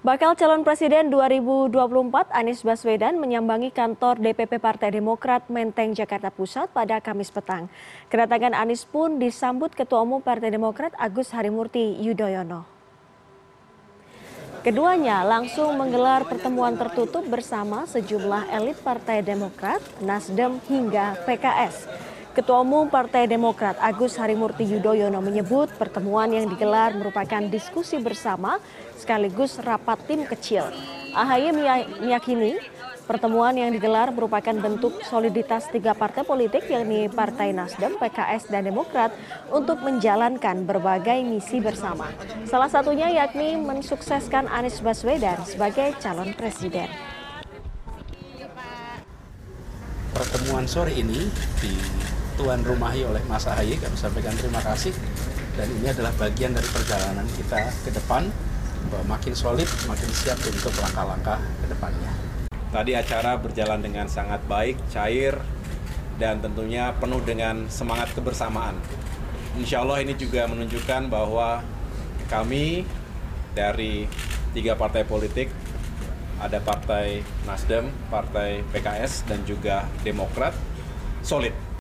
Bakal calon presiden 2024 Anies Baswedan menyambangi kantor DPP Partai Demokrat Menteng Jakarta Pusat pada Kamis petang. Kedatangan Anies pun disambut Ketua Umum Partai Demokrat Agus Harimurti Yudhoyono. Keduanya langsung menggelar pertemuan tertutup bersama sejumlah elit Partai Demokrat, Nasdem hingga PKS. Ketua Umum Partai Demokrat Agus Harimurti Yudhoyono menyebut pertemuan yang digelar merupakan diskusi bersama sekaligus rapat tim kecil. AHY meyakini pertemuan yang digelar merupakan bentuk soliditas tiga partai politik yakni Partai Nasdem, PKS, dan Demokrat untuk menjalankan berbagai misi bersama. Salah satunya yakni mensukseskan Anies Baswedan sebagai calon presiden. Pertemuan sore ini di tuan rumahi oleh Mas Ahaye. Kami sampaikan terima kasih dan ini adalah bagian dari perjalanan kita ke depan bahwa makin solid, makin siap untuk langkah-langkah ke depannya. Tadi acara berjalan dengan sangat baik, cair, dan tentunya penuh dengan semangat kebersamaan. Insya Allah ini juga menunjukkan bahwa kami dari tiga partai politik, ada Partai Nasdem, Partai PKS, dan juga Demokrat, solid